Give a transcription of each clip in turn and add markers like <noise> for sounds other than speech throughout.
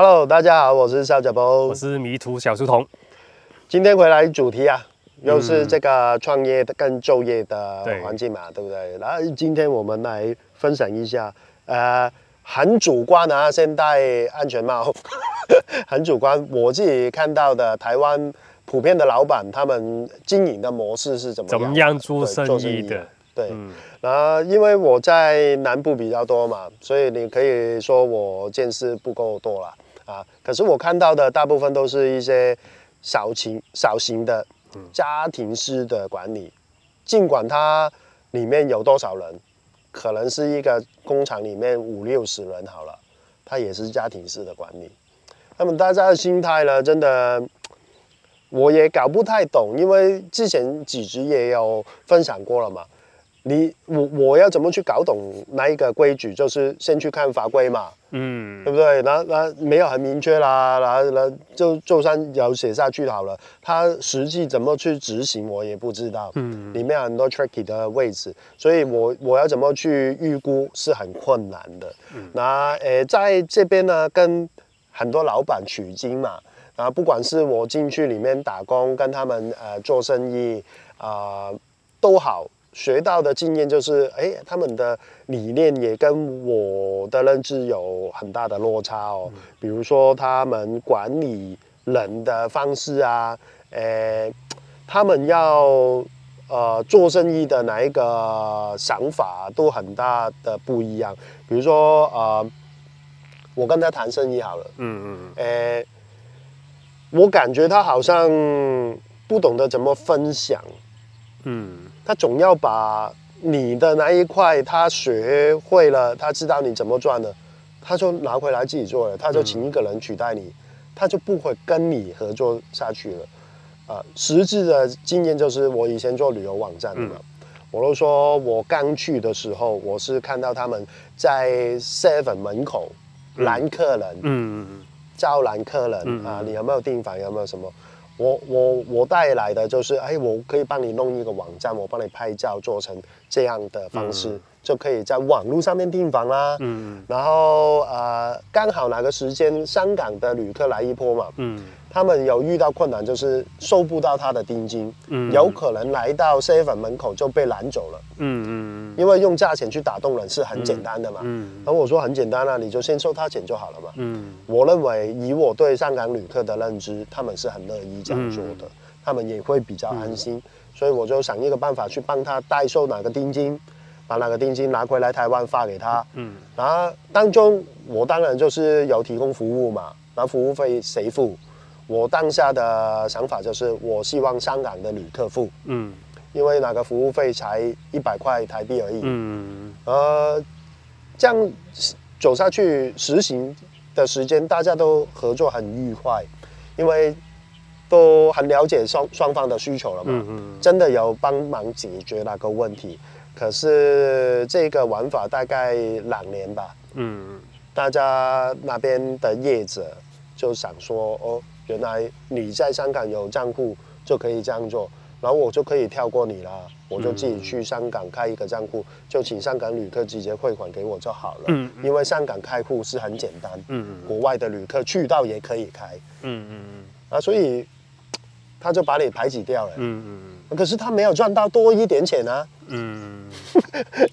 Hello，大家好，我是小脚波，我是迷途小书童。今天回来主题啊，又是这个创业的跟就业的环境嘛，嗯、对不对？然后今天我们来分享一下，呃，很主观啊，先戴安全帽，<laughs> 很主观。我自己看到的台湾普遍的老板，他们经营的模式是怎么样？怎么样做生意的？对，嗯、然后因为我在南部比较多嘛，所以你可以说我见识不够多啦。啊，可是我看到的大部分都是一些小型、小型的家庭式的管理，尽管它里面有多少人，可能是一个工厂里面五六十人好了，它也是家庭式的管理。那么大家的心态呢，真的我也搞不太懂，因为之前几集也有分享过了嘛。你我我要怎么去搞懂那一个规矩？就是先去看法规嘛，嗯，对不对？那那没有很明确啦，然后那就就算有写下去好了，它实际怎么去执行我也不知道，嗯，里面很多 tricky 的位置，所以我我要怎么去预估是很困难的。嗯、那呃，在这边呢，跟很多老板取经嘛，啊，不管是我进去里面打工，跟他们呃做生意啊、呃，都好。学到的经验就是，哎，他们的理念也跟我的认知有很大的落差哦。比如说，他们管理人的方式啊，诶，他们要呃做生意的哪一个想法都很大的不一样。比如说，呃，我跟他谈生意好了，嗯嗯，诶，我感觉他好像不懂得怎么分享。嗯，他总要把你的那一块他学会了，他知道你怎么赚的，他就拿回来自己做了，他就请一个人取代你，他就不会跟你合作下去了。啊、呃，实质的经验就是我以前做旅游网站的嘛，我都说我刚去的时候，我是看到他们在 Seven 门口拦客人，嗯嗯嗯，招揽客人啊，你有没有订房，有没有什么？我我我带来的就是，哎，我可以帮你弄一个网站，我帮你拍照，做成这样的方式，嗯、就可以在网络上面订房啦。嗯，然后呃，刚好哪个时间香港的旅客来一波嘛。嗯。他们有遇到困难，就是收不到他的定金，嗯，有可能来到 seven 门口就被拦走了，嗯嗯，因为用价钱去打动人是很简单的嘛，嗯，然后我说很简单啊，你就先收他钱就好了嘛，嗯，我认为以我对香港旅客的认知，他们是很乐意这样做的，他们也会比较安心，所以我就想一个办法去帮他代收哪个定金，把那个定金拿回来台湾发给他，嗯，然后当中我当然就是有提供服务嘛，然后服务费谁付？我当下的想法就是，我希望香港的旅客付，嗯，因为那个服务费才一百块台币而已，嗯，呃，这样走下去实行的时间，大家都合作很愉快，因为都很了解双双方的需求了嘛，嗯嗯，真的有帮忙解决那个问题。可是这个玩法大概两年吧，嗯，大家那边的业者就想说，哦。原来你在香港有账户就可以这样做，然后我就可以跳过你了，我就自己去香港开一个账户，就请香港旅客直接汇款给我就好了。嗯，因为香港开户是很简单。嗯嗯。国外的旅客去到也可以开。嗯嗯嗯。啊，所以他就把你排挤掉了。嗯嗯嗯。可是他没有赚到多一点钱啊。嗯。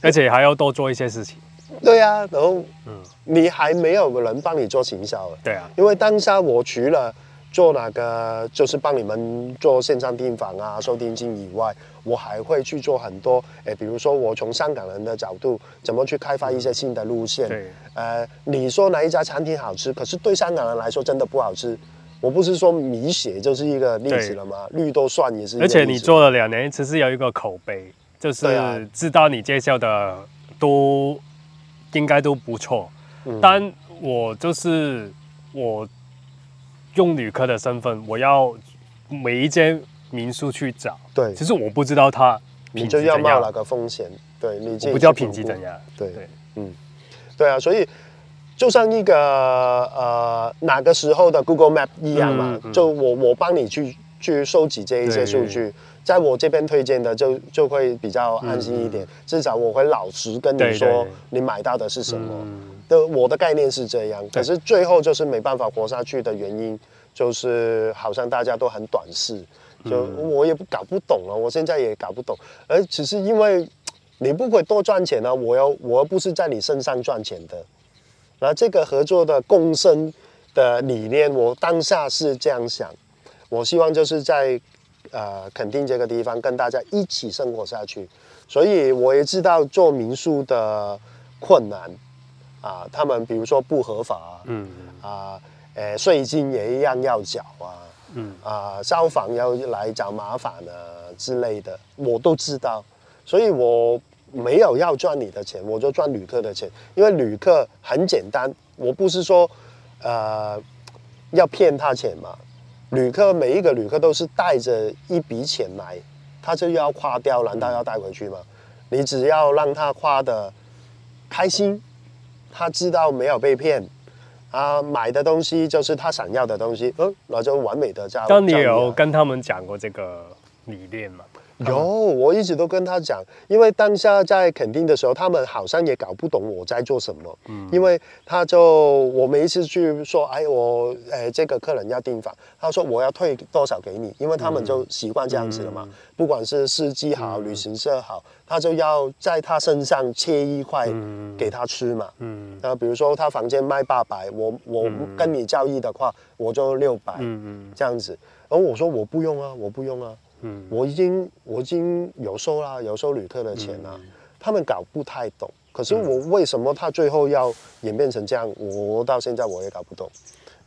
而且还要多做一些事情。对啊，然后嗯，你还没有人帮你做行销了。对啊。因为当下我除了做那个就是帮你们做线上订房啊、收定金以外，我还会去做很多，诶，比如说我从香港人的角度，怎么去开发一些新的路线？对，呃，你说哪一家餐厅好吃，可是对香港人来说真的不好吃。我不是说米血就是一个例子了吗？绿豆蒜也是。而且你做了两年，其实有一个口碑，就是知道你介绍的都应该都不错。嗯，但我就是我。用旅客的身份，我要每一间民宿去找。对，其实我不知道他，你就要冒那个风险。对，你不知道品质怎样。对，对嗯，对啊，所以就像一个呃哪个时候的 Google Map 一样嘛，嗯嗯、就我我帮你去去收集这一些数据，在我这边推荐的就就会比较安心一点，嗯、至少我会老实跟你说你买到的是什么。的、嗯、我的概念是这样，可是最后就是没办法活下去的原因，就是好像大家都很短视，就我也不搞不懂了，我现在也搞不懂，而只是因为你不会多赚钱呢、啊，我又我又不是在你身上赚钱的，然后这个合作的共生的理念，我当下是这样想。我希望就是在，呃，垦丁这个地方跟大家一起生活下去，所以我也知道做民宿的困难，啊，他们比如说不合法，嗯，啊，诶，税金也一样要缴啊，嗯，啊，消防要来找麻烦啊之类的，我都知道，所以我没有要赚你的钱，我就赚旅客的钱，因为旅客很简单，我不是说，呃，要骗他钱嘛。旅客每一个旅客都是带着一笔钱来，他就要花掉，难道要带回去吗？你只要让他花的开心，他知道没有被骗，啊，买的东西就是他想要的东西，嗯，那就完美的交。当你有跟他们讲过这个理念吗？有，我一直都跟他讲，因为当下在垦丁的时候，他们好像也搞不懂我在做什么。嗯，因为他就我每一次去说，哎，我哎这个客人要订房，他说我要退多少给你，因为他们就习惯这样子了嘛。嗯、不管是司机好，旅行社好，他就要在他身上切一块给他吃嘛。嗯，那比如说他房间卖八百，我我跟你交易的话，我就六百。嗯嗯，这样子。然后我说我不用啊，我不用啊。嗯，我已经我已经有收啦，有收旅客的钱啦。嗯、他们搞不太懂，可是我为什么他最后要演变成这样？我到现在我也搞不懂。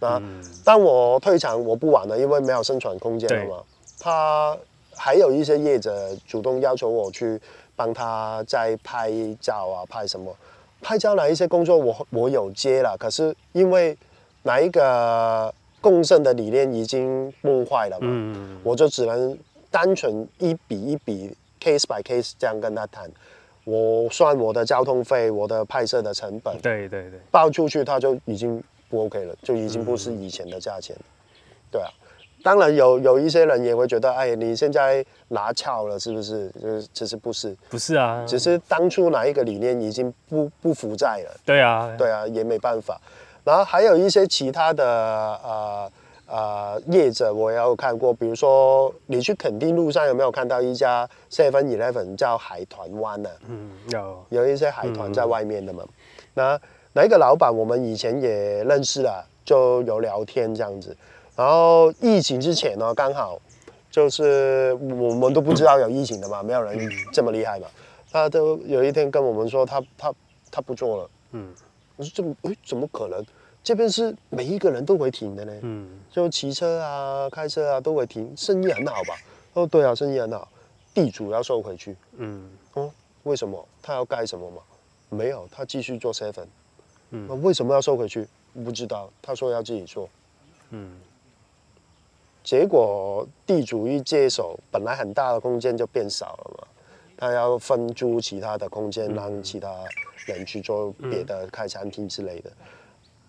那当我退场，我不玩了，因为没有生存空间了嘛。他还有一些业者主动要求我去帮他再拍照啊，拍什么？拍照哪一些工作我我有接了，可是因为哪一个共生的理念已经崩坏了嘛，嗯、我就只能。单纯一笔一笔 case by case 这样跟他谈，我算我的交通费，我的拍摄的成本，对对对，报出去他就已经不 OK 了，就已经不是以前的价钱，嗯、对啊，当然有有一些人也会觉得，哎，你现在拿翘了是不是？就是其实不是，不是啊，只是当初哪一个理念已经不不负债了，对啊，对啊，也没办法。然后还有一些其他的呃。呃，业者我也有看过，比如说你去垦丁路上有没有看到一家 Seven Eleven 叫海豚湾呢？嗯，有，有一些海豚在外面的嘛。嗯、那哪一个老板我们以前也认识了，就有聊天这样子。然后疫情之前呢，刚好就是我们都不知道有疫情的嘛，没有人这么厉害嘛。他都有一天跟我们说他他他不做了。嗯，我说这么诶，怎么可能？这边是每一个人都会停的呢，嗯，就骑车啊、开车啊都会停，生意很好吧？哦，对啊，生意很好，地主要收回去，嗯，哦，为什么？他要盖什么吗？没有，他继续做 seven，嗯，那为什么要收回去？不知道，他说要自己做，嗯，结果地主一接手，本来很大的空间就变少了嘛，他要分租其他的空间，让其他人去做别的开餐厅之类的。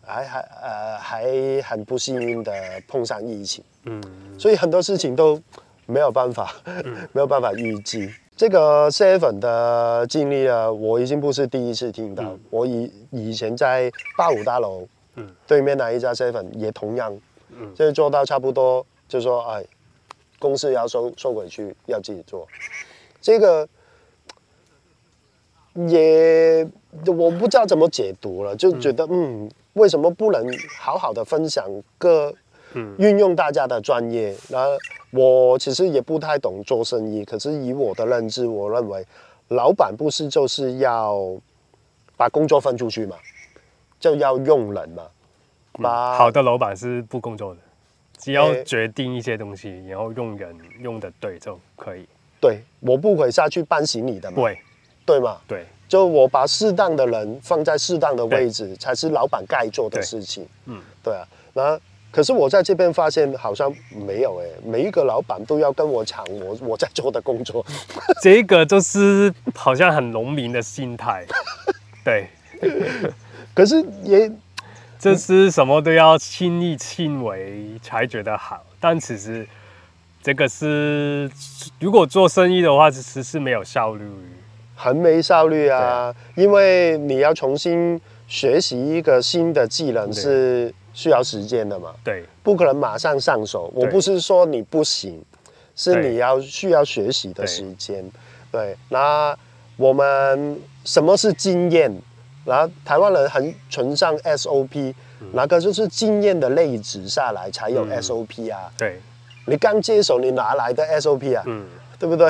还还呃还很不幸运的碰上疫情，嗯，所以很多事情都没有办法，嗯、<laughs> 没有办法预计。这个 seven 的经历啊，我已经不是第一次听到。嗯、我以以前在八五大楼，嗯，对面那一家 seven 也同样，嗯，就是做到差不多，就说哎，公司要收收回去，要自己做。这个也我不知道怎么解读了，就觉得嗯。嗯为什么不能好好的分享各运用大家的专业？那、嗯、我其实也不太懂做生意，可是以我的认知，我认为老板不是就是要把工作分出去嘛，就要用人嘛。把、嗯、好的老板是不工作的，只要决定一些东西，欸、然后用人用的对就可以。对，我不会下去搬行李的嘛。对，对嘛？对。就我把适当的人放在适当的位置，才是老板该做的事情。嗯，对啊。那可是我在这边发现好像没有哎、欸，每一个老板都要跟我抢我我在做的工作。<laughs> 这个就是好像很农民的心态。<laughs> 对。<laughs> 可是也，就是什么都要亲力亲为才觉得好，但其实这个是如果做生意的话，其实是没有效率，很没效率啊，因为你要重新学习一个新的技能是需要时间的嘛，对，不可能马上上手。我不是说你不行，是你要需要学习的时间。对，那我们什么是经验？然后台湾人很崇尚 SOP，那个就是经验的累积下来才有 SOP 啊。对，你刚接手，你哪来的 SOP 啊？嗯，<laughs> 对不对？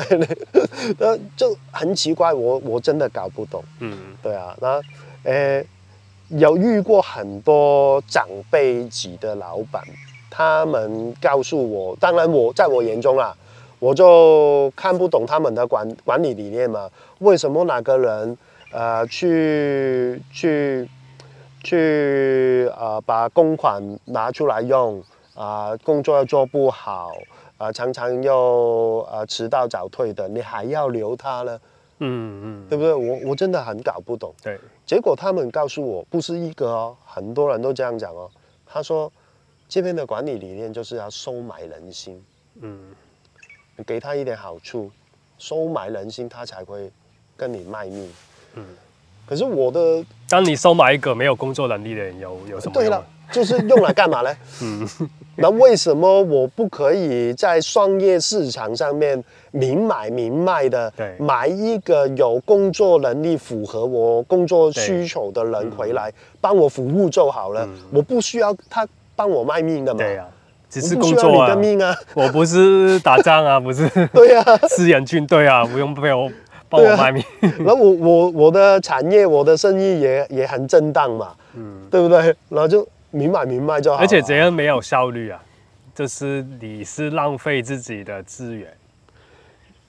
<laughs> 那，就很奇怪，我我真的搞不懂。嗯，对啊，那呃，有遇过很多长辈级的老板，他们告诉我，当然我在我眼中啊，我就看不懂他们的管管理理念嘛，为什么哪个人？呃，去去去呃，把公款拿出来用啊、呃，工作又做不好啊、呃，常常又呃迟到早退的，你还要留他呢？嗯嗯，对不对？我我真的很搞不懂。对，结果他们告诉我，不是一个哦，很多人都这样讲哦。他说，这边的管理理念就是要收买人心。嗯，你给他一点好处，收买人心，他才会跟你卖命。嗯，可是我的，当你收买一个没有工作能力的人，有有什么？对了，就是用来干嘛呢？<laughs> 嗯，<laughs> 那为什么我不可以在商业市场上面明买明卖的，买一个有工作能力、符合我工作需求的人回来帮我服务就好了？我不需要他帮我卖命的嘛？对呀，只是工作啊，你的命啊，<laughs> 我不是打仗啊，不是，<laughs> 对呀，私人军队啊，不用被我。帮我卖命，然后我我我的产业我的生意也也很正当嘛，嗯，对不对？然后就明买明卖就好。而且这样没有效率啊，就是你是浪费自己的资源。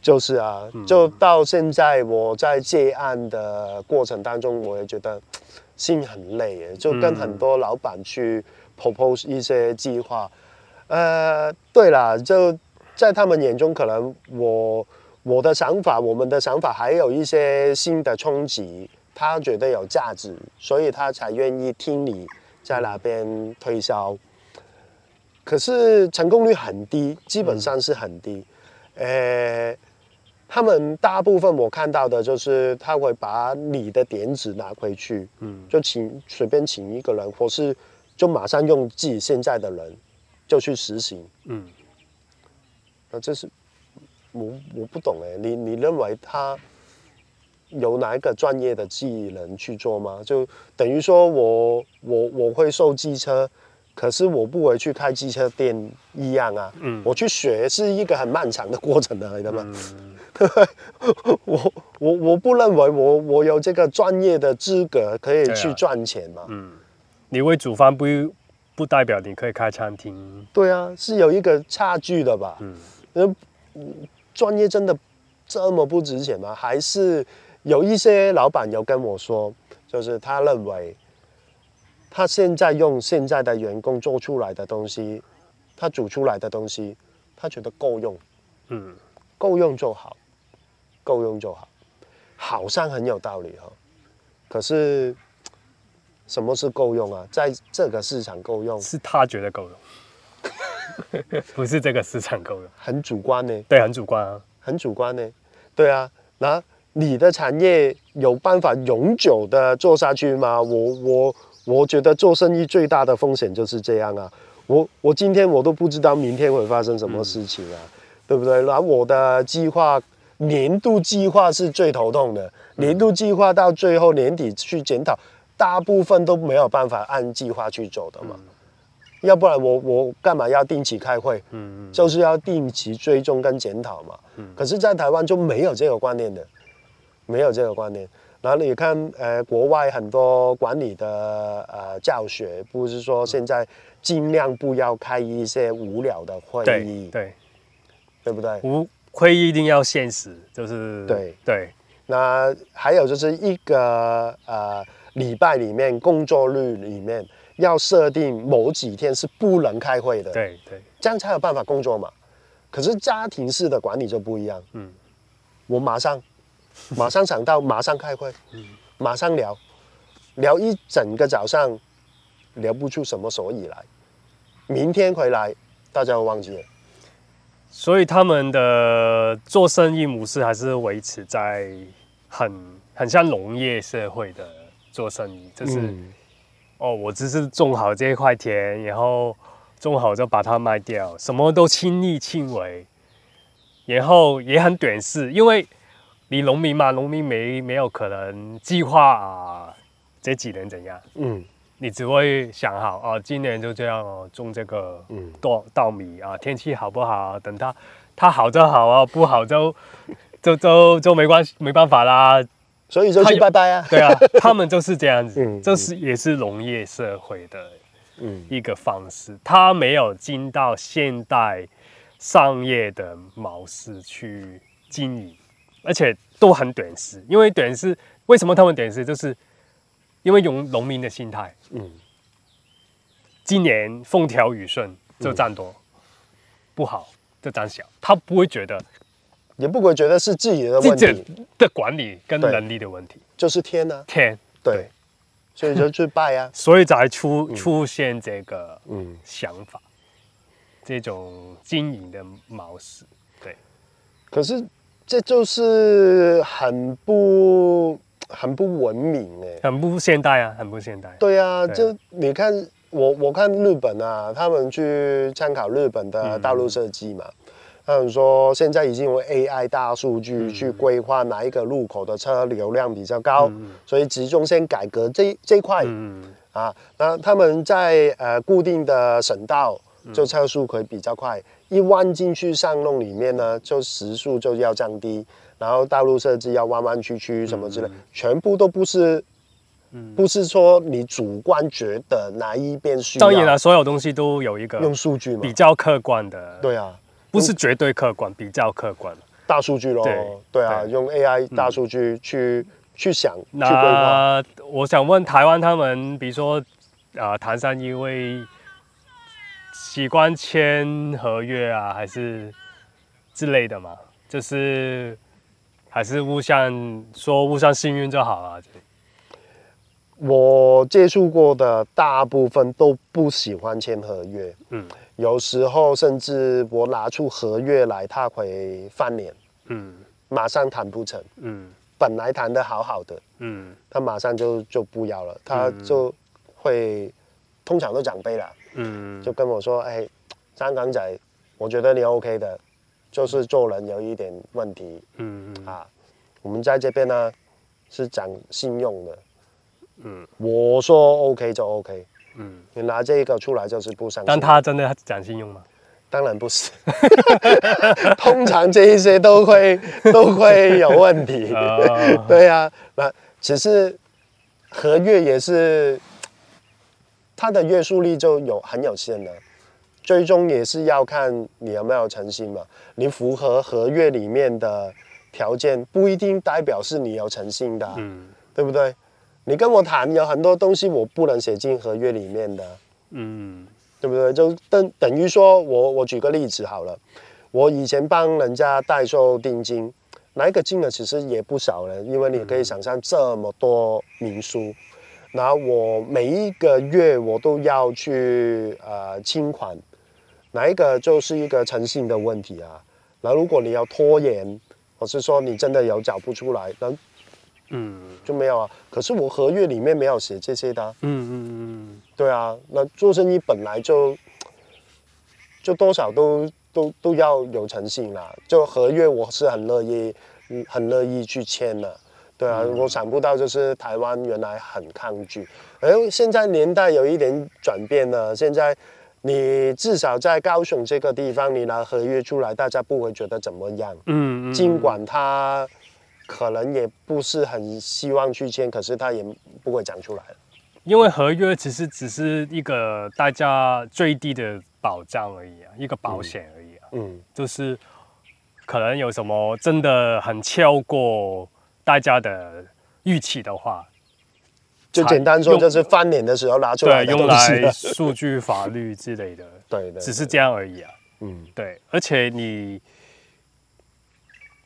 就是啊，就到现在我在接案的过程当中，我也觉得心很累耶，就跟很多老板去 propose 一些计划。呃，对了，就在他们眼中，可能我。我的想法，我们的想法还有一些新的冲击，他觉得有价值，所以他才愿意听你在那边推销。可是成功率很低，基本上是很低。呃、欸，他们大部分我看到的就是他会把你的点子拿回去，嗯，就请随便请一个人，或是就马上用自己现在的人就去实行，嗯，那这是。我我不懂哎，你你认为他有哪一个专业的技能去做吗？就等于说我我我会修机车，可是我不会去开机车店一样啊。嗯，我去学是一个很漫长的过程来的嘛。嗯，<laughs> 我我我不认为我我有这个专业的资格可以去赚钱嘛。嗯，你会煮饭不不代表你可以开餐厅。对啊，是有一个差距的吧？嗯，专业真的这么不值钱吗？还是有一些老板有跟我说，就是他认为他现在用现在的员工做出来的东西，他煮出来的东西，他觉得够用，嗯，够用就好，够用就好，好像很有道理哈。可是什么是够用啊？在这个市场够用，是他觉得够用。<laughs> 不是这个市场够用，很主观呢。对，很主观啊，很主观呢。对啊，那你的产业有办法永久的做下去吗？我我我觉得做生意最大的风险就是这样啊。我我今天我都不知道明天会发生什么事情啊，嗯、对不对？然后我的计划，年度计划是最头痛的。年度计划到最后年底去检讨，大部分都没有办法按计划去走的嘛。嗯要不然我我干嘛要定期开会？嗯嗯，就是要定期追踪跟检讨嘛。嗯，可是，在台湾就没有这个观念的，没有这个观念。然后你看，呃，国外很多管理的呃教学，不是说现在尽量不要开一些无聊的会议，对对，对不对？无会议一定要现实，就是对对。那还有就是一个呃礼拜里面工作日里面。要设定某几天是不能开会的，对对，这样才有办法工作嘛。可是家庭式的管理就不一样，嗯，我马上 <laughs> 马上想到，马上开会，嗯，马上聊，聊一整个早上，聊不出什么所以来，明天回来大家都忘记了。所以他们的做生意模式还是维持在很很像农业社会的做生意，就是、嗯、哦，我只是种好这一块田，然后种好就把它卖掉，什么都亲力亲为，然后也很短视，因为你农民嘛，农民没没有可能计划啊这几年怎样，嗯。你只会想好啊，今年就这样哦，种这个稻稻米啊，天气好不好？等它它好就好啊，不好就 <laughs> 就就就没关系，没办法啦。所以就去拜拜啊。对啊，<laughs> 他们就是这样子，这是也是农业社会的一个方式，他没有进到现代商业的模式去经营，而且都很短视。因为短视，为什么他们短视？就是。因为用农民的心态，嗯，今年风调雨顺就占多，嗯、不好就占小，他不会觉得，也不会觉得是自己的问题。的管理跟能力的问题，就是天呢、啊，天。对，对，所以就去拜啊，<laughs> 所以才出出现这个嗯。想法，嗯、这种经营的模式，对，可是这就是很不。很不文明哎、欸，很不现代啊，很不现代。对啊，就你看我，我看日本啊，他们去参考日本的道路设计嘛，嗯、他们说现在已经用 AI 大数据去规划哪一个路口的车流量比较高，嗯、所以集中先改革这这一块、嗯、啊。那他们在呃固定的省道就车速可以比较快，一弯进去上弄里面呢，就时速就要降低。然后道路设置要弯弯曲曲什么之类，嗯、全部都不是，嗯、不是说你主观觉得哪一边需要。当然了，所有东西都有一个用数据嘛，比较客观的。对啊，不是绝对客观，比较客观。大数据咯，对，对啊，对用 AI 大数据去、嗯、去想那去规划。我想问台湾他们，比如说啊、呃，唐山因为习惯签合约啊，还是之类的嘛，就是。还是互相说互相幸运就好了。我接触过的大部分都不喜欢签合约，嗯，有时候甚至我拿出合约来，他会翻脸，嗯，马上谈不成，嗯，本来谈的好好的，嗯，他马上就就不要了，他就会通常都长辈了，嗯，就跟我说，哎，香港仔，我觉得你 OK 的。就是做人有一点问题，嗯嗯啊，我们在这边呢是讲信用的，嗯，我说 OK 就 OK，嗯，你拿这个出来就是不上。但他真的讲信用吗？当然不是，通常这一些都会 <laughs> 都会有问题，哦、对呀、啊，那只是合约也是，它的约束力就有很有限的。最终也是要看你有没有诚信嘛。你符合合约里面的条件，不一定代表是你有诚信的，嗯，对不对？你跟我谈有很多东西我不能写进合约里面的，嗯，对不对？就等等于说我我举个例子好了，我以前帮人家代收定金，那一个金额其实也不少了，因为你可以想象这么多民宿，然后我每一个月我都要去呃清款。哪一个就是一个诚信的问题啊？那如果你要拖延，或是说你真的有找不出来，那嗯就没有啊。可是我合约里面没有写这些的啊。嗯嗯嗯，对啊。那做生意本来就就多少都都都要有诚信啦。就合约我是很乐意，很乐意去签的。对啊，我想不到就是台湾原来很抗拒，哎，现在年代有一点转变了，现在。你至少在高雄这个地方，你拿合约出来，大家不会觉得怎么样。嗯，尽管他可能也不是很希望去签，可是他也不会讲出来。因为合约其实只是一个大家最低的保障而已啊，一个保险而已啊。嗯，就是可能有什么真的很超过大家的预期的话。就简单说，就是翻脸的时候拿出来对用来数据法律之类的，<laughs> 对对，只是这样而已啊。嗯，对，而且你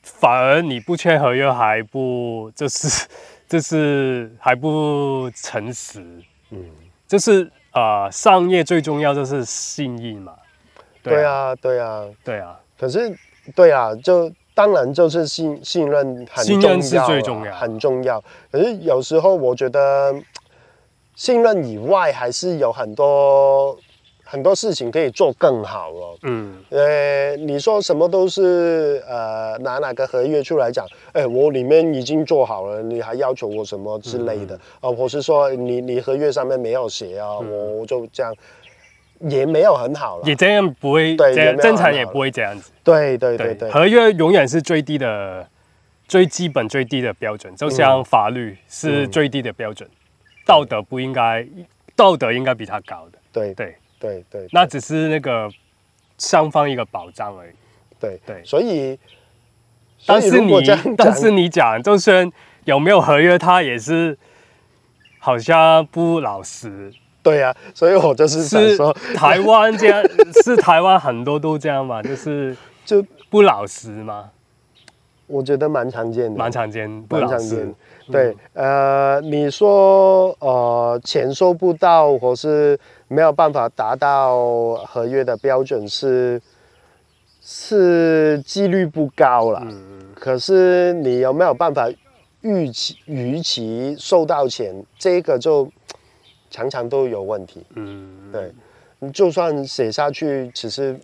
反而你不签合约还不就是 <laughs> 就是还不诚实，嗯，就是啊、呃，商业最重要就是信义嘛。对啊，对啊，对啊。可是，对啊，就当然就是信信任很重要，信任是最重要，很重要。可是有时候我觉得，信任以外还是有很多。很多事情可以做更好哦。嗯，呃，你说什么都是呃拿哪个合约出来讲，哎，我里面已经做好了，你还要求我什么之类的？哦、嗯，或是说你你合约上面没有写啊，嗯、我就这样，也没有很好了。也这样不会，对，正常也不会这样子。对对对对，合约永远是最低的、最基本、最低的标准，就像法律是最低的标准，嗯、道德不应该，道德应该比它高的。对对。对对对，那只是那个双方一个保障而已。对对，所以，但是你但是你讲，就算有没有合约，他也是好像不老实。对呀、啊，所以我就是想说，是台湾这样，<laughs> 是台湾很多都这样嘛，就是就不老实嘛。我觉得蛮常见的，蛮常见，不常见。对，呃，你说呃钱收不到，或是没有办法达到合约的标准是，是是几率不高了。嗯、可是你有没有办法预期逾期收到钱？这个就常常都有问题。嗯，对，你就算写下去，其实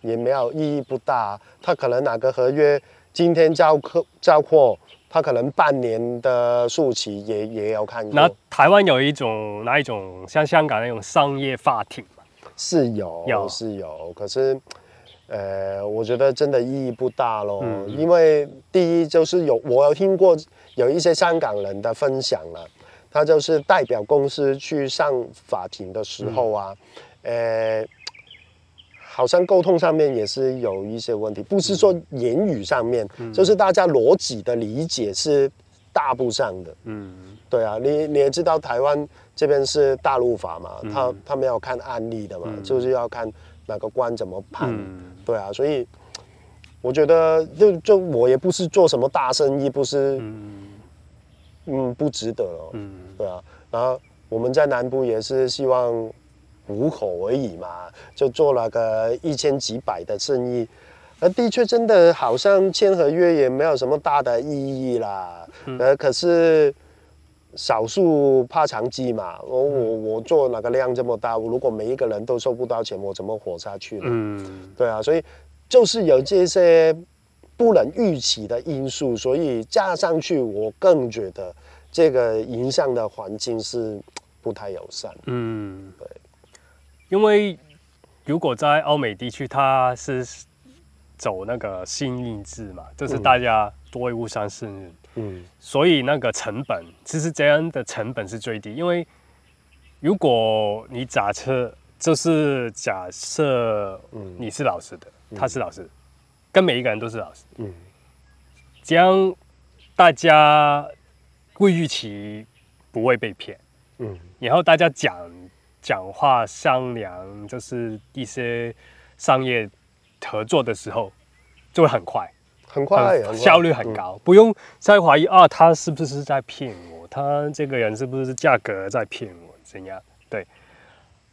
也没有意义不大。他可能哪个合约？今天交客交货，他可能半年的数期也也要看。那台湾有一种哪一种像香港那种商业法庭吗？是有，有是有，可是，呃，我觉得真的意义不大咯。嗯、因为第一就是有，我有听过有一些香港人的分享了，他就是代表公司去上法庭的时候啊，嗯、呃。好像沟通上面也是有一些问题，不是说言语上面，嗯、就是大家逻辑的理解是搭不上的。嗯，对啊，你你也知道台湾这边是大陆法嘛，嗯、他他们要看案例的嘛，嗯、就是要看哪个官怎么判。嗯、对啊，所以我觉得就就我也不是做什么大生意，不是，嗯，嗯，不值得哦。嗯，对啊，然后我们在南部也是希望。糊口而已嘛，就做了个一千几百的生意，而的确真的好像签合约也没有什么大的意义啦。嗯、呃，可是少数怕长计嘛，我我我做哪个量这么大，如果每一个人都收不到钱，我怎么活下去呢？嗯，对啊，所以就是有这些不能预期的因素，所以加上去，我更觉得这个影响的环境是不太友善。嗯，对。因为如果在欧美地区，它是走那个幸运制嘛，就是大家都会互相信任，嗯，所以那个成本其实这样的成本是最低。因为如果你假设就是假设你是老实的，嗯、他是老实的，跟每一个人都是老师，嗯，这样大家会预期不会被骗，嗯，然后大家讲。讲话商量，就是一些商业合作的时候，就会很快，很快，效率很高，嗯、不用再怀疑啊，他是不是在骗我？他这个人是不是价格在骗我？怎样？对，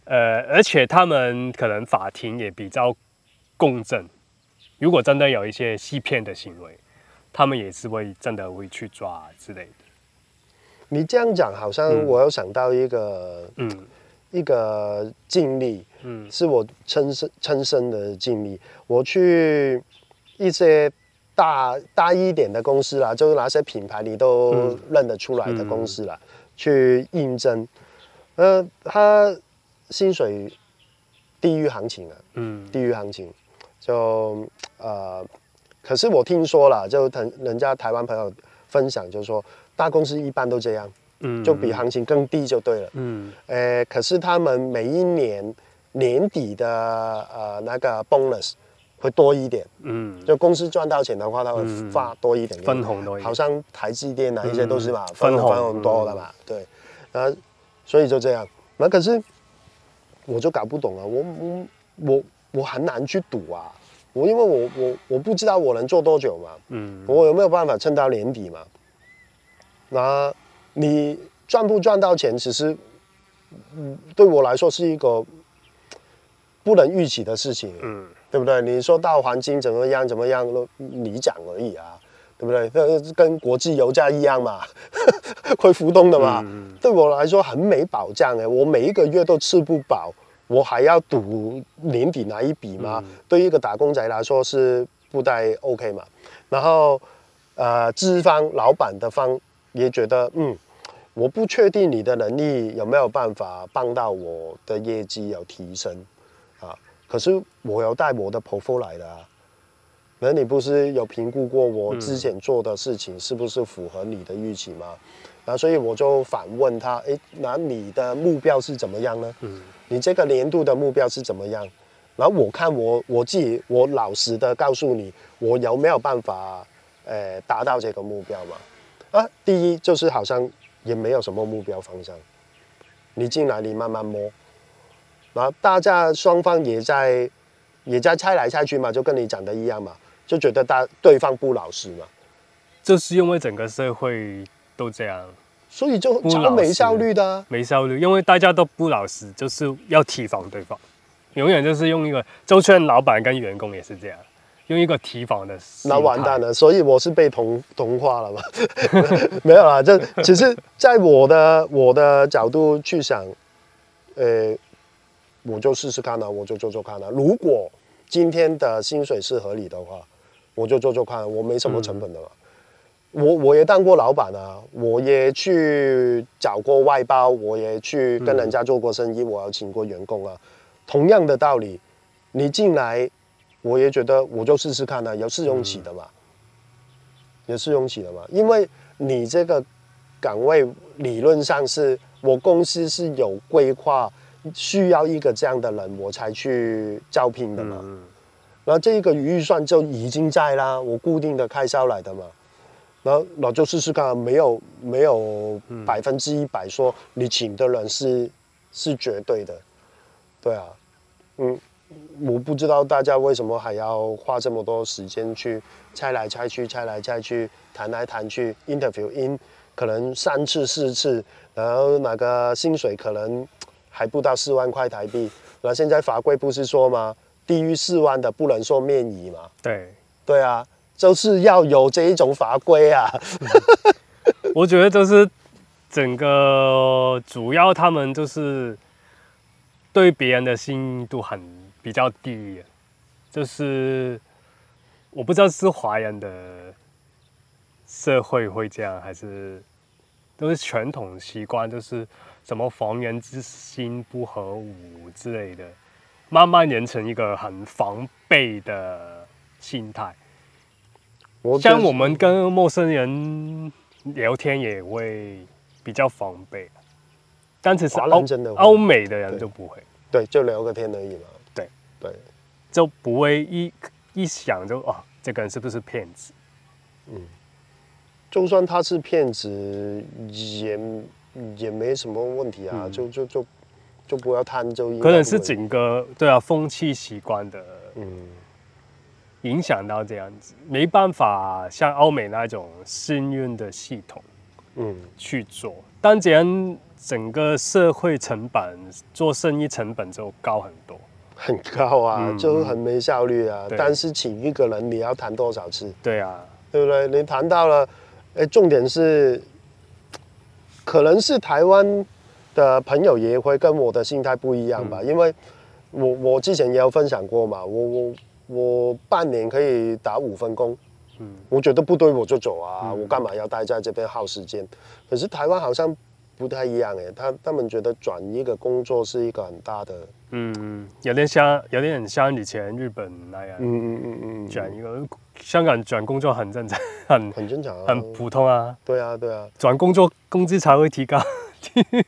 呃，而且他们可能法庭也比较公正，如果真的有一些欺骗的行为，他们也是会真的会去抓之类的。你这样讲，好像我有想到一个，嗯。嗯一个经历，嗯，是我亲身亲身的经历。我去一些大大一点的公司啦，就是哪些品牌你都认得出来的公司啦，嗯、去应征。呃，他薪水低于行情啊，嗯，低于行情。就呃，可是我听说了，就等人家台湾朋友分享，就是说大公司一般都这样。嗯，就比行情更低就对了。嗯，诶、欸，可是他们每一年年底的呃那个 bonus 会多一点。嗯，就公司赚到钱的话，他会发多一点，嗯、分红多一点。好像台积电啊一些都是嘛，嗯、分红分红多的嘛。嗯、对，啊，所以就这样。那可是我就搞不懂了，我我我我很难去赌啊。我因为我我我不知道我能做多久嘛。嗯，我有没有办法撑到年底嘛？那。你赚不赚到钱，其实，嗯，对我来说是一个不能预期的事情，嗯，对不对？你说大环境怎么样怎么样，你讲而已啊，对不对？这跟国际油价一样嘛，<laughs> 会浮动的嘛。嗯、对我来说很没保障哎，我每一个月都吃不饱，我还要赌年底那一笔吗？嗯、对一个打工仔来说是不太 OK 嘛。然后呃，资方老板的方也觉得嗯。我不确定你的能力有没有办法帮到我的业绩有提升啊？可是我有带我的 portfolio 来的啊，那你不是有评估过我之前做的事情是不是符合你的预期吗？然后所以我就反问他，诶，那你的目标是怎么样呢？嗯，你这个年度的目标是怎么样？然后我看我我自己，我老实的告诉你，我有没有办法诶达到这个目标嘛？啊，第一就是好像。也没有什么目标方向，你进来你慢慢摸，然后大家双方也在也在猜来猜去嘛，就跟你讲的一样嘛，就觉得大对方不老实嘛，就是因为整个社会都这样，所以就超没效率的啊，没效率，因为大家都不老实，就是要提防对方，永远就是用一个周圈，老板跟员工也是这样。用一个提防的，那完蛋了，所以我是被同同化了嘛？<laughs> 没有啦，这其实，在我的我的角度去想，呃，我就试试看啦，我就做做看啦。如果今天的薪水是合理的话，我就做做看，我没什么成本的嘛。嗯、我我也当过老板啊，我也去找过外包，我也去跟人家做过生意，我要请过员工啊。同样的道理，你进来。我也觉得，我就试试看呢、啊，有试用期的嘛，有试用期的嘛，因为你这个岗位理论上是我公司是有规划，需要一个这样的人，我才去招聘的嘛。然后这个预算就已经在啦，我固定的开销来的嘛。然后那就试试看，没有没有百分之一百说你请的人是是绝对的，对啊，嗯。我不知道大家为什么还要花这么多时间去猜来猜去、猜来猜去、谈来谈去，interview in 可能三次四次，然后那个薪水可能还不到四万块台币。那现在法规不是说吗？低于四万的不能说面议嘛？对，对啊，就是要有这一种法规啊。我觉得就是整个主要他们就是对别人的信度很。比较低，就是我不知道是华人的社会会这样，还是都是传统习惯，就是什么防人之心不可无之类的，慢慢养成一个很防备的心态。像我们跟陌生人聊天也会比较防备，但只是欧欧美的人就不会，对，就聊个天而已嘛。对，就不会一一想就哦，这个人是不是骗子？嗯，就算他是骗子，也也没什么问题啊，嗯、就就就就不要贪，就可能是整个对啊风气习惯的，嗯，影响到这样子，没办法像欧美那种幸运的系统，嗯，去做，但这样整个社会成本做生意成本就高很多。很高啊，嗯、就很没效率啊。但是请一个人，你要谈多少次？对啊，对不对？你谈到了，哎，重点是，可能是台湾的朋友也会跟我的心态不一样吧。嗯、因为我我之前也有分享过嘛，我我我半年可以打五份工，嗯，我觉得不对我就走啊，嗯、我干嘛要待在这边耗时间？可是台湾好像。不太一样哎，他他们觉得转一个工作是一个很大的，嗯，有点像，有点像以前日本那样，嗯嗯嗯嗯，转一个香港转工作很正常，很很正常，啊很普通啊。对啊对啊，转工作工资才会提高。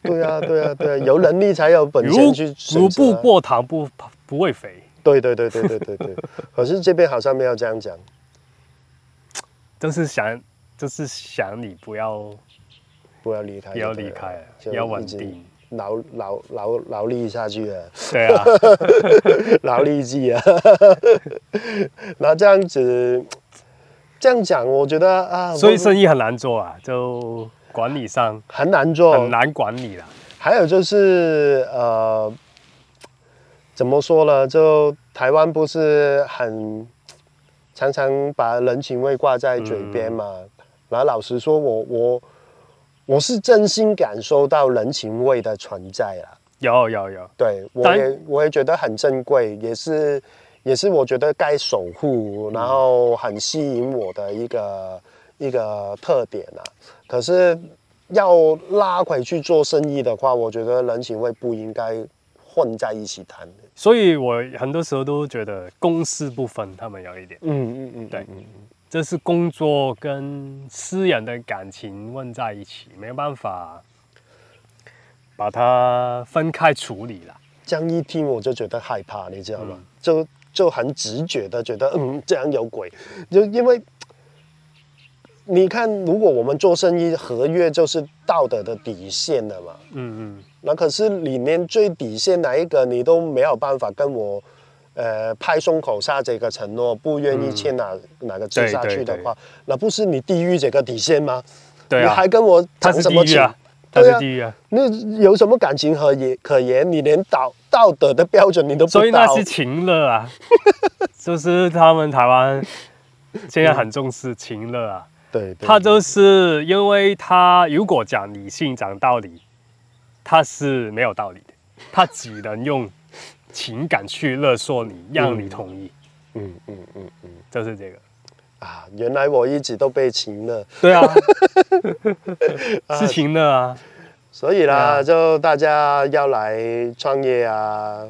对啊对啊对啊，有能力才有本钱去。如不过堂不不会肥。对对对对对对对，可是这边好像没有这样讲，<laughs> 就是想就是想你不要。不要离开，不要离开，要稳定，劳劳劳劳力下去了！<laughs> 对啊，劳力计啊！<laughs> 那这样子这样讲，我觉得啊，所以生意很难做啊，就管理上很难做，很难管理了。还有就是呃，怎么说呢？就台湾不是很常常把人情味挂在嘴边嘛？嗯、然后老实说我，我我我是真心感受到人情味的存在了。有有有，对我也我也觉得很珍贵，也是也是我觉得该守护，然后很吸引我的一个一个特点啊。可是要拉回去做生意的话，我觉得人情味不应该。混在一起谈的，所以我很多时候都觉得公私不分，他们有一点，嗯嗯嗯，嗯，对，这是工作跟私人的感情混在一起，没有办法把它分开处理了。这样一听我就觉得害怕，你知道吗？嗯、就就很直觉的觉得，嗯，这样有鬼，就因为。你看，如果我们做生意，合约就是道德的底线了嘛。嗯嗯。那可是里面最底线哪一个，你都没有办法跟我，呃，拍胸口下这个承诺，不愿意签哪、嗯、哪个字下去的话，那不是你低于这个底线吗？对啊。你还跟我谈什么情？啊？他是低于啊。那有什么感情可言可言？你连道道德的标准你都不。所以那是情乐啊，<laughs> 就是他们台湾现在很重视情乐啊。对，对，他就是因为他如果讲理性讲道理，他是没有道理的，他只能用情感去勒索你，让你同意。嗯嗯嗯嗯，就是这个啊，原来我一直都被情勒。对啊，<laughs> 是情勒啊。所以啦，就大家要来创业啊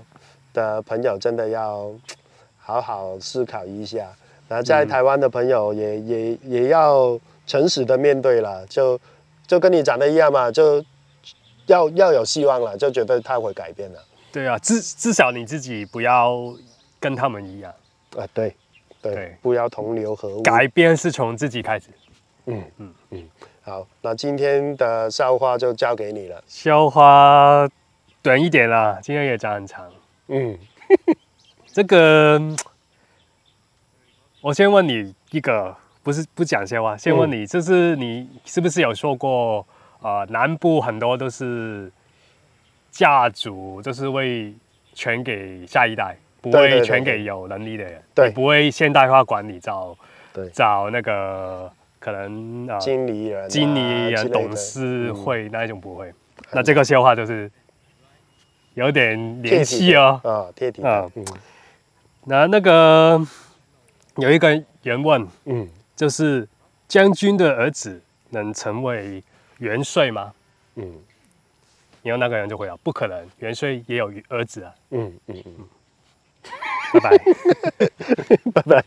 的朋友，真的要好好思考一下。那在台湾的朋友也、嗯、也也要诚实的面对了，就就跟你讲的一样嘛，就要要有希望了，就觉得他会改变了。对啊，至至少你自己不要跟他们一样啊，对对，对不要同流合污。改变是从自己开始。嗯嗯嗯，好，那今天的笑话就交给你了。笑话短一点啦，今天也讲很长。嗯，<laughs> 这个。我先问你一个，不是不讲笑话，先问你，就是你是不是有说过，呃，南部很多都是家族，就是会传给下一代，不会传给有能力的人，对，不会现代化管理找，对，找那个可能呃经理人、经理人、董事会那一种不会。那这个笑话就是有点联系哦，啊，贴题啊，嗯，那那个。有一个人问，嗯，就是将军的儿子能成为元帅吗？嗯，然后那个人就回答：不可能，元帅也有儿子啊。嗯嗯嗯，拜拜，<laughs> 拜拜。